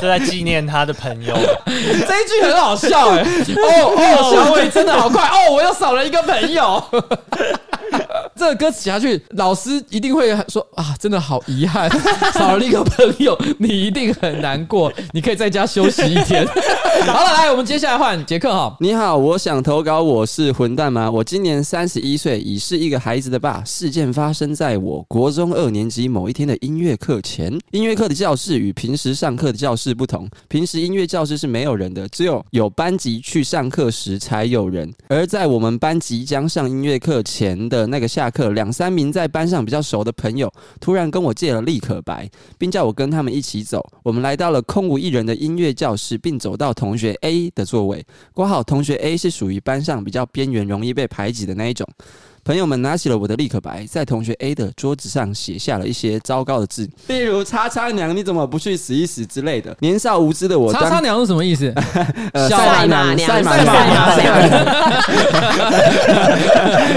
就在纪念他的朋友。这一句很好笑哎！哦哦，小伟真的好快！哦，我又少了一个朋友。这个歌词下去，老师一定会说啊，真的好遗憾，少了一个朋友，你一定很难过。你可以在家休息一天。好了，来，我们接下来换杰克哈。你好，我想投稿，我是混蛋吗？我今年三十一岁，已是一个孩子的爸。事件发生在我国中二年级某一天的音乐课前。音乐课的教室与平时上课的教室不同，平时音乐教室是没有人的，只有有班级去上课时才有人。而在我们班即将上音乐课前的那个下下课，两三名在班上比较熟的朋友突然跟我借了立可白，并叫我跟他们一起走。我们来到了空无一人的音乐教室，并走到同学 A 的座位。括号同学 A 是属于班上比较边缘、容易被排挤的那一种。朋友们拿起了我的立可白，在同学 A 的桌子上写下了一些糟糕的字，例如“叉叉娘，你怎么不去死一死”之类的。年少无知的我，叉叉娘是什么意思？赛马娘，赛马娘，赛马娘。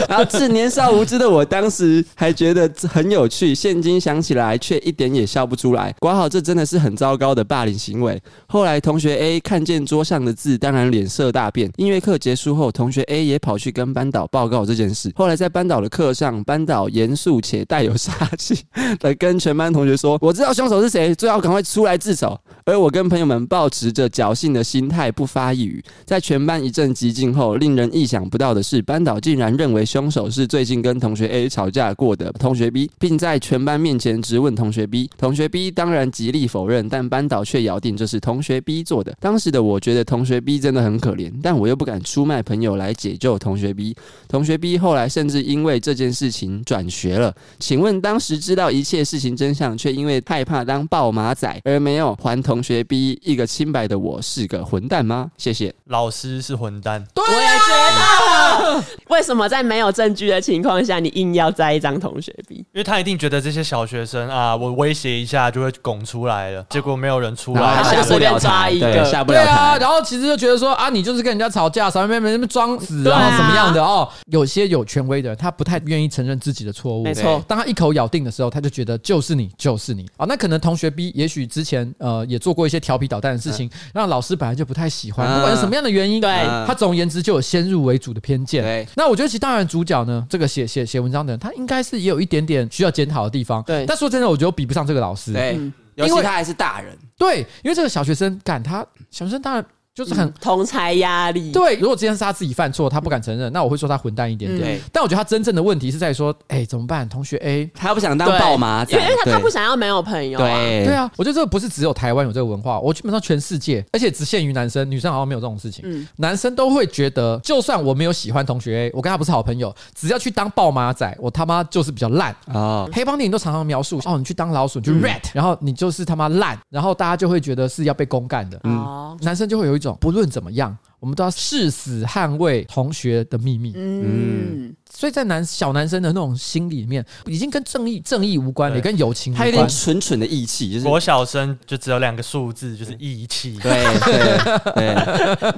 然后是年少无知的我，当时还觉得很有趣，现今想起来却一点也笑不出来。管好这真的是很糟糕的霸凌行为。后来同学 A 看见桌上的字，当然脸色大变。音乐课结束后，同学 A 也跑去跟班导报告这件事。后来。在班导的课上，班导严肃且带有杀气 的跟全班同学说：“我知道凶手是谁，最好赶快出来自首。”而我跟朋友们抱持着侥幸的心态，不发一语。在全班一阵寂静后，令人意想不到的是，班导竟然认为凶手是最近跟同学 A 吵架过的同学 B，并在全班面前质问同学 B。同学 B 当然极力否认，但班导却咬定这是同学 B 做的。当时的我觉得同学 B 真的很可怜，但我又不敢出卖朋友来解救同学 B。同学 B 后来甚至因为这件事情转学了。请问当时知道一切事情真相，却因为害怕当报马仔而没有还同学 B 一个清白的我是个混蛋吗？谢谢。老师是混蛋。对啊，我也觉得。为什么在没有证据的情况下，你硬要摘一张同学 B？因为他一定觉得这些小学生啊，我威胁一下就会拱出来了。结果没有人出来，他就随便抓一个，下不了台。对啊，然后其实就觉得说啊，你就是跟人家吵架，少妹妹那边装死啊，怎么样的哦？有些有权威的，他不太愿意承认自己的错误。没错，当他一口咬定的时候，他就觉得就是你，就是你啊。那可能同学 B 也许之前呃也做过一些调皮捣蛋的事情，让老师本来就不太喜欢。不管是什么样的原因，对他总而言之就有先入为主的偏见。对，那我觉得其实当然主角呢，这个写写写文章的人，他应该是也有一点点需要检讨的地方。对，但说真的，我觉得我比不上这个老师。对，尤其他还是大人。对，因为这个小学生，干他小学生当然。就是很同才压力。对，如果今天是他自己犯错，他不敢承认，那我会说他混蛋一点点。对，但我觉得他真正的问题是在说，哎，怎么办？同学 A 他不想当爆马仔，因为他他不想要没有朋友。对对啊，我觉得这个不是只有台湾有这个文化，我基本上全世界，而且只限于男生，女生好像没有这种事情。嗯，男生都会觉得，就算我没有喜欢同学 A，我跟他不是好朋友，只要去当爆马仔，我他妈就是比较烂啊。黑帮电影都常常描述，哦，你去当老鼠，你去 rat，然后你就是他妈烂，然后大家就会觉得是要被公干的。嗯，男生就会有一种不论怎么样。我们都要誓死捍卫同学的秘密。嗯，所以在男小男生的那种心里面，已经跟正义正义无关了，也跟友情无关，还有点蠢蠢的义气。就是国小生就只有两个数字，就是义气。对对对，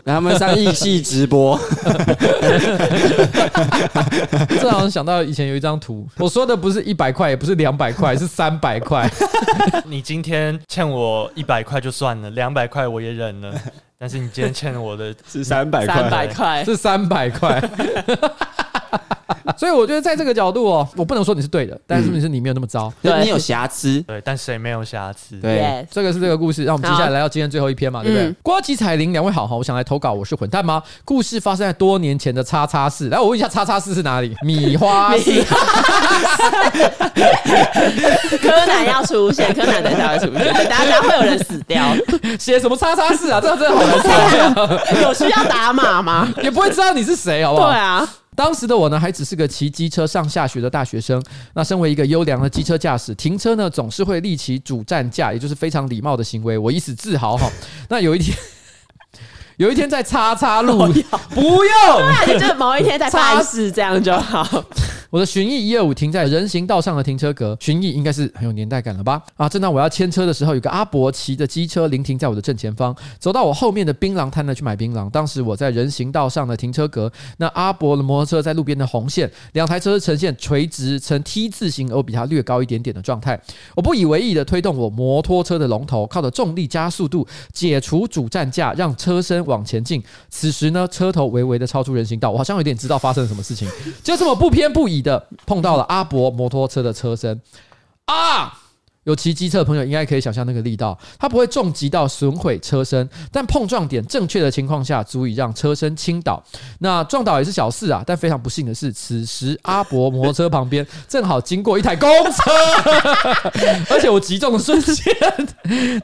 让 他们上义气直播。这好像想到以前有一张图，我说的不是一百块，也不是两百块，是三百块。你今天欠我一百块就算了，两百块我也忍了。但是你今天欠我的是三百块，三百块是三百块。所以我觉得在这个角度哦，我不能说你是对的，但是你是你没有那么糟，对，你有瑕疵，对，但谁没有瑕疵？对，这个是这个故事。让我们接下来来到今天最后一篇嘛，对不对？瓜吉彩铃两位好好，我想来投稿，我是混蛋吗？故事发生在多年前的叉叉市，来我问一下叉叉市是哪里？米花市。柯南要出现，柯南等一下会出现，等大家会有人死掉。写什么叉叉市啊？这个真的好难猜。有需要打码吗？也不会知道你是谁，好不好？对啊。当时的我呢，还只是个骑机车上下学的大学生。那身为一个优良的机车驾驶，停车呢总是会立起主战架，也就是非常礼貌的行为，我以此自豪哈。那有一天。有一天在叉叉路，不用，对，就某一天在巴士这样就好。我的巡弋一二五停在人行道上的停车格，巡弋应该是很有年代感了吧？啊，正当我要牵车的时候，有个阿伯骑着机车临停在我的正前方，走到我后面的槟榔摊呢去买槟榔。当时我在人行道上的停车格，那阿伯的摩托车在路边的红线，两台车呈现垂直呈 T 字形，而我比他略高一点点的状态。我不以为意的推动我摩托车的龙头，靠着重力加速度解除主战架，让车身。往前进，此时呢，车头微微的超出人行道，我好像有点知道发生了什么事情，就这么不偏不倚的碰到了阿伯摩托车的车身啊！有骑机车的朋友应该可以想象那个力道，它不会重击到损毁车身，但碰撞点正确的情况下，足以让车身倾倒。那撞倒也是小事啊，但非常不幸的是，此时阿伯摩托车旁边正好经过一台公车，而且我击中的瞬间，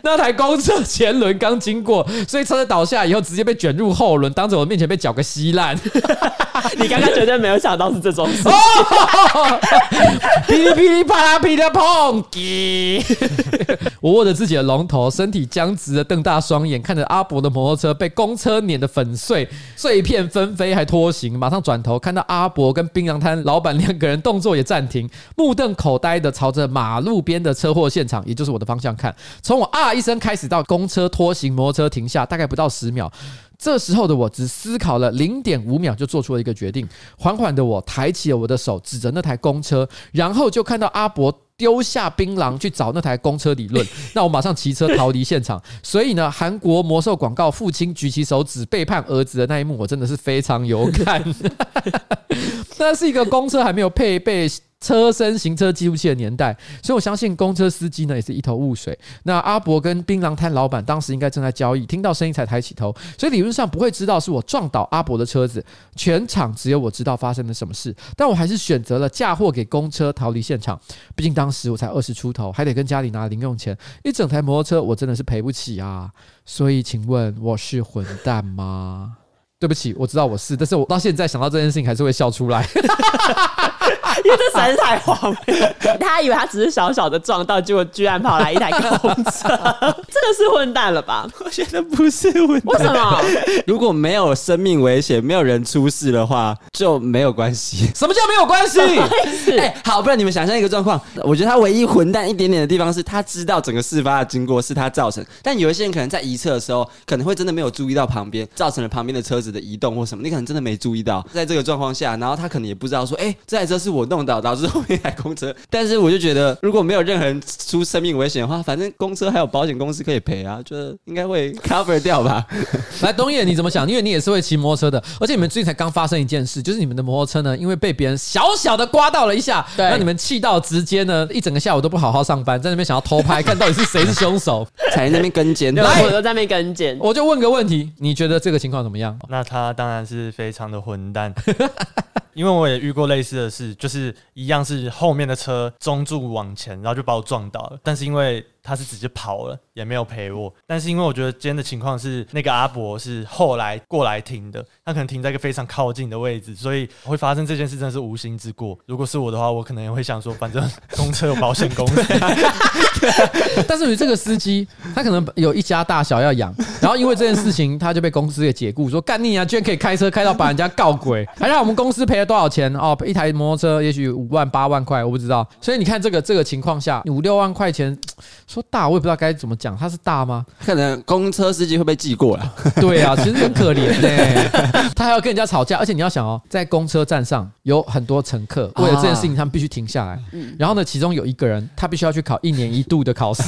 那台公车前轮刚经过，所以车子倒下以后直接被卷入后轮，当着我面前被搅个稀烂。你刚刚绝对没有想到是这种事，噼里噼里啪啦噼里砰！我握着自己的龙头，身体僵直的瞪大双眼，看着阿伯的摩托车被公车碾得粉碎，碎片纷飞，还拖行。马上转头看到阿伯跟槟榔摊老板两个人动作也暂停，目瞪口呆的朝着马路边的车祸现场，也就是我的方向看。从我啊一声开始到公车拖行，摩托车停下，大概不到十秒。这时候的我只思考了零点五秒，就做出了一个决定。缓缓的我抬起了我的手，指着那台公车，然后就看到阿伯丢下槟榔去找那台公车理论。那我马上骑车逃离现场。所以呢，韩国魔兽广告父亲举起手指背叛儿子的那一幕，我真的是非常有感。那是一个公车还没有配备。车身行车记录器的年代，所以我相信公车司机呢也是一头雾水。那阿伯跟槟榔摊老板当时应该正在交易，听到声音才抬起头，所以理论上不会知道是我撞倒阿伯的车子。全场只有我知道发生了什么事，但我还是选择了嫁祸给公车，逃离现场。毕竟当时我才二十出头，还得跟家里拿零用钱，一整台摩托车我真的是赔不起啊。所以请问我是混蛋吗？对不起，我知道我是，但是我到现在想到这件事情还是会笑出来。因为这实在是太荒谬，他以为他只是小小的撞到，结果居然跑来一台公车，这个是混蛋了吧？我觉得不是混蛋。为什么？如果没有生命危险，没有人出事的话，就没有关系。什么叫没有关系？哎，好，不然你们想象一个状况，我觉得他唯一混蛋一点点的地方是他知道整个事发的经过是他造成，但有一些人可能在移车的时候，可能会真的没有注意到旁边，造成了旁边的车子的移动或什么，你可能真的没注意到，在这个状况下，然后他可能也不知道说，哎，这台车是我弄倒，导致后面一台公车。但是我就觉得，如果没有任何人出生命危险的话，反正公车还有保险公司可以赔啊，就是应该会 cover 掉吧。来，东野你怎么想？因为你也是会骑摩托车的，而且你们最近才刚发生一件事，就是你们的摩托车呢，因为被别人小小的刮到了一下，让你们气到直接呢一整个下午都不好好上班，在那边想要偷拍，看到底是谁是凶手，才在那边跟监。来，我都在那边跟监。我就问个问题，你觉得这个情况怎么样？那他当然是非常的混蛋。因为我也遇过类似的事，就是一样是后面的车中柱往前，然后就把我撞倒了。但是因为他是直接跑了，也没有陪我。但是因为我觉得今天的情况是，那个阿伯是后来过来停的，他可能停在一个非常靠近的位置，所以会发生这件事真的是无心之过。如果是我的话，我可能也会想说，反正公车有保险公司。但是你这个司机，他可能有一家大小要养，然后因为这件事情，他就被公司给解雇，说干你啊，居然可以开车开到把人家告鬼，还让我们公司赔了多少钱哦？一台摩托车也许五万八万块，我不知道。所以你看这个这个情况下，五六万块钱。说大，我也不知道该怎么讲，他是大吗？可能公车司机会被记过了。对啊，其实很可怜呢、欸。他还要跟人家吵架，而且你要想哦，在公车站上有很多乘客，为了这件事情，他们必须停下来。然后呢，其中有一个人，他必须要去考一年一度的考试。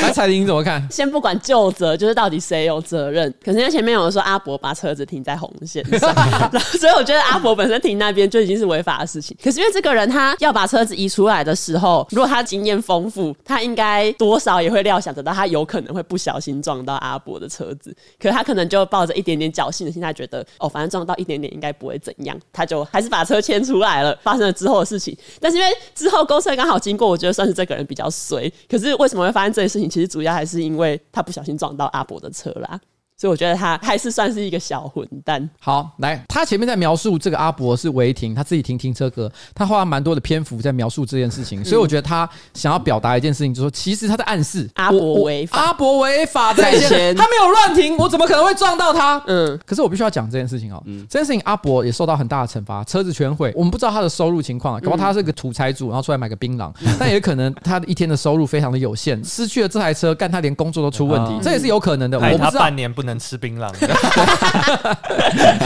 来，彩玲你怎么看？先不管旧责，就是到底谁有责任。可是因为前面有人说阿伯把车子停在红线上，所以我觉得阿伯本身停那边就已经是违法的事情。可是因为这个人他要把车子移出来的时候，如果他经验丰富，他应该多少也会料想得到，他有可能会不小心撞到阿伯的车子。可是他可能就抱着一点点侥幸的心态，觉得哦，反正撞到一点点应该不会怎样，他就还是把车牵出来了。发生了之后的事情，但是因为之后公车刚好经过，我觉得算是这个人比较衰。可是为什么会发生这些事情？其实主要还是因为他不小心撞到阿伯的车啦。所以我觉得他还是算是一个小混蛋。好，来，他前面在描述这个阿伯是违停，他自己停停车格，他花了蛮多的篇幅在描述这件事情。所以我觉得他想要表达一件事情，就是说，其实他在暗示阿伯违法，阿伯违法在先，他没有乱停，我怎么可能会撞到他？嗯，可是我必须要讲这件事情哦。嗯，这件事情阿伯也受到很大的惩罚，车子全毁。我们不知道他的收入情况，搞不好他是个土财主，然后出来买个槟榔，但也可能他一天的收入非常的有限，失去了这台车，干他连工作都出问题，这也是有可能的。我不知道半年不能吃槟榔。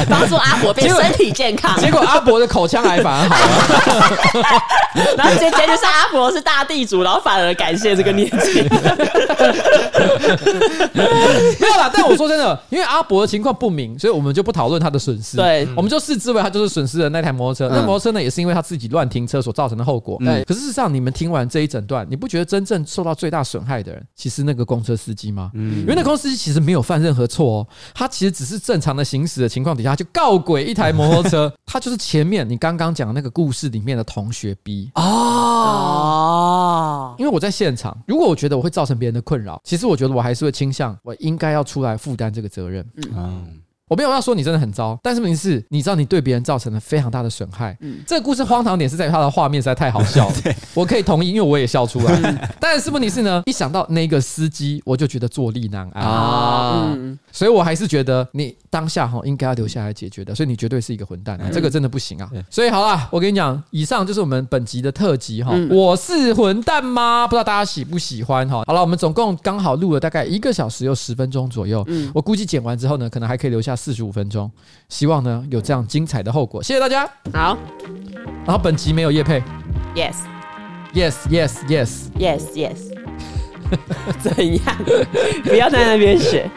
帮助阿伯变身体健康，结果阿伯的口腔癌反而好了。然后结结就是阿伯是大地主，然后反而感谢这个念经。没有啦，但我说真的，因为阿伯的情况不明，所以我们就不讨论他的损失。对，我们就视之为他就是损失了那台摩托车。那摩托车呢，也是因为他自己乱停车所造成的后果。对，可是事实上，你们听完这一整段，你不觉得真正受到最大损害的人，其实那个公车司机吗？嗯，因为那公车司机其实没有犯任何错哦，他。其实只是正常的行驶的情况底下，就告鬼一台摩托车，他就是前面你刚刚讲的那个故事里面的同学 B 哦。因为我在现场，如果我觉得我会造成别人的困扰，其实我觉得我还是会倾向我应该要出来负担这个责任。嗯。我没有要说你真的很糟，但是问题是，你知道你对别人造成了非常大的损害。嗯，这个故事荒唐点是在于它的画面实在太好笑了。我可以同意，因为我也笑出来。但是问题是呢，一想到那个司机，我就觉得坐立难安啊。嗯，所以我还是觉得你当下哈应该要留下来解决的。所以你绝对是一个混蛋啊，这个真的不行啊。所以好啦，我跟你讲，以上就是我们本集的特辑哈。我是混蛋吗？不知道大家喜不喜欢哈。好了，我们总共刚好录了大概一个小时又十分钟左右。嗯，我估计剪完之后呢，可能还可以留下。四十五分钟，希望呢有这样精彩的后果。谢谢大家。好，然后本集没有叶配。Yes, yes, yes, yes, yes, yes。怎样？不要在那边选。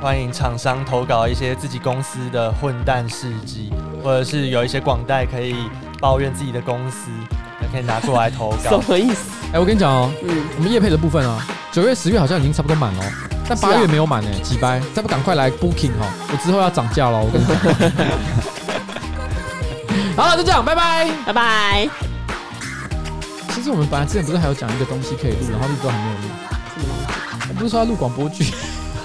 欢迎厂商投稿一些自己公司的混蛋事迹，或者是有一些广代可以抱怨自己的公司，也可以拿出来投稿。什么意思？哎，我跟你讲哦，嗯，我们业配的部分啊，九月、十月好像已经差不多满了。但八月没有满呢，几掰？再不赶快来 booking 哈，我之后要涨价了，我跟你讲。好了，就这样，拜拜，拜拜。其实我们本来之前不是还有讲一个东西可以录，然后录都还没有录。什么东西？我不是说要录广播剧。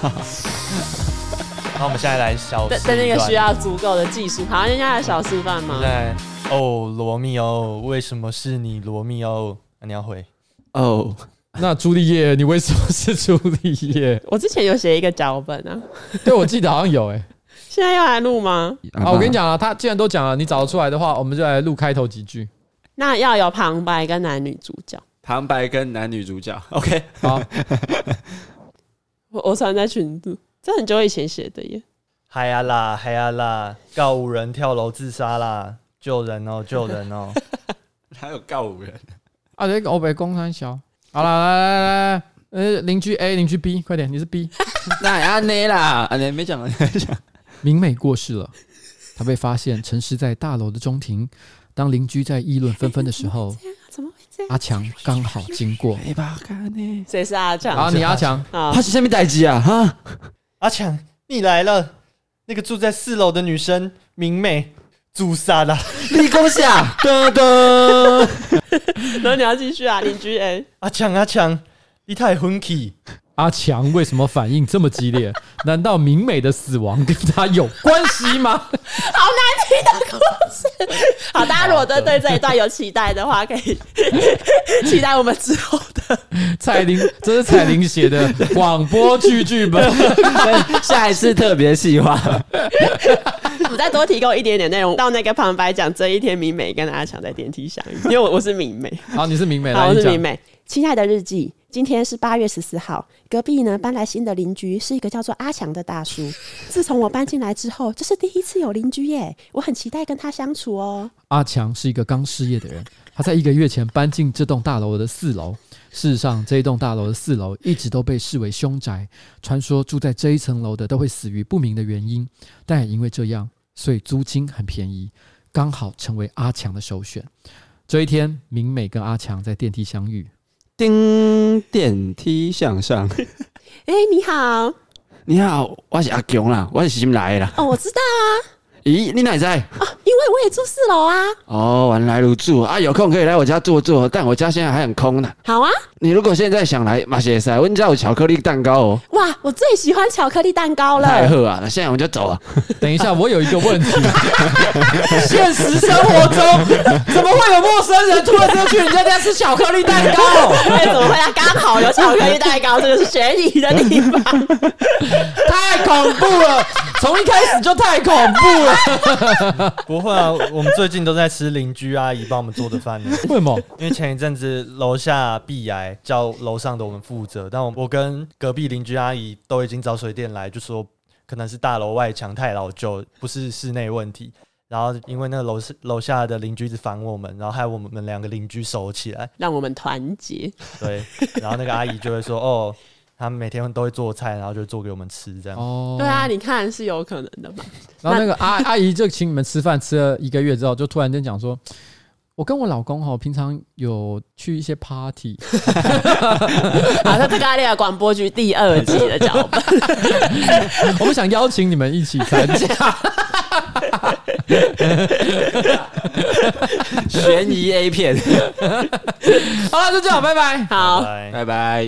然后我们现在来小，但那个需要足够的技术。好，人家来小示范吗？对。哦，罗密欧，为什么是你，罗密欧？那你要回。哦。那朱丽叶，你为什么是朱丽叶？我之前有写一个脚本啊，对，我记得好像有诶、欸。现在要来录吗？啊，我跟你讲啊，他既然都讲了，你找得出来的话，我们就来录开头几句。那要有旁白跟男女主角，旁白跟男女主角，OK，好。我我传在群组，这很久以前写的耶。嗨呀啦，嗨呀啦，告五人跳楼自杀啦，救人哦，救人哦。还有告五人啊？这个欧北公三小。好了，来来来，呃，邻居 A，邻居 B，快点，你是 B，那阿内啦，阿内没讲了，没讲。明美过世了，她被发现沉尸在大楼的中庭。当邻居在议论纷纷的时候，怎么会这样？阿强刚好经过。谁是阿强？啊，你阿强，他是下面待机啊？哈，阿强，你来了。那个住在四楼的女生明美自杀啦，立功下，噔噔。然后你要继续啊，邻居 A，阿强阿强，你太混气。阿强为什么反应这么激烈？难道明美的死亡跟他有关系吗？好难听的故事。好，大家如果对对这一段有期待的话，可以期待我们之后的 彩玲，这是彩玲写的广播剧剧本，下一次特别细化。再多提供一点点内容，到那个旁白讲这一天，明美跟阿强在电梯相遇，因为我我是明美。好，你是明美，好，我是明美。亲爱的日记，今天是八月十四号，隔壁呢搬来新的邻居，是一个叫做阿强的大叔。自从我搬进来之后，这是第一次有邻居耶，我很期待跟他相处哦。阿强是一个刚失业的人，他在一个月前搬进这栋大楼的四楼。事实上，这一栋大楼的四楼一直都被视为凶宅，传说住在这一层楼的都会死于不明的原因。但也因为这样，所以租金很便宜，刚好成为阿强的首选。这一天，明美跟阿强在电梯相遇。叮，电梯向上。哎、欸，你好，你好，我是阿强啦，我是新来的啦。哦，我知道啊。咦，你哪里在？啊，因为我也住四楼啊。哦，原来如此啊，有空可以来我家坐坐，但我家现在还很空呢。好啊，你如果现在想来，马歇塞，我家有巧克力蛋糕哦。哇，我最喜欢巧克力蛋糕了。太好啊，那现在我们就走了。等一下，我有一个问题，现实生活中怎么会有陌生人突然就去人家家吃巧克力蛋糕？哎，怎么会？啊刚好有巧克力蛋糕，这个是悬疑的地方，太恐怖了。从一开始就太恐怖了。不会啊，我们最近都在吃邻居阿姨帮我们做的饭呢。为什么？因为前一阵子楼下壁癌叫楼上的我们负责，但我我跟隔壁邻居阿姨都已经找水电来，就说可能是大楼外墙太老旧，不是室内问题。然后因为那个楼楼下的邻居一直烦我们，然后害我们两个邻居熟起来，让我们团结。对，然后那个阿姨就会说：“哦。”他们每天都会做菜，然后就做给我们吃，这样。哦，对啊，你看是有可能的嘛。然后那个阿 阿姨就请你们吃饭，吃了一个月之后，就突然间讲说：“我跟我老公哈，平常有去一些 party。”好，那这个阿丽亚广播剧第二季的脚本，我们想邀请你们一起参加。悬疑 A 片。好了，就这样，拜拜。好，拜拜。拜拜。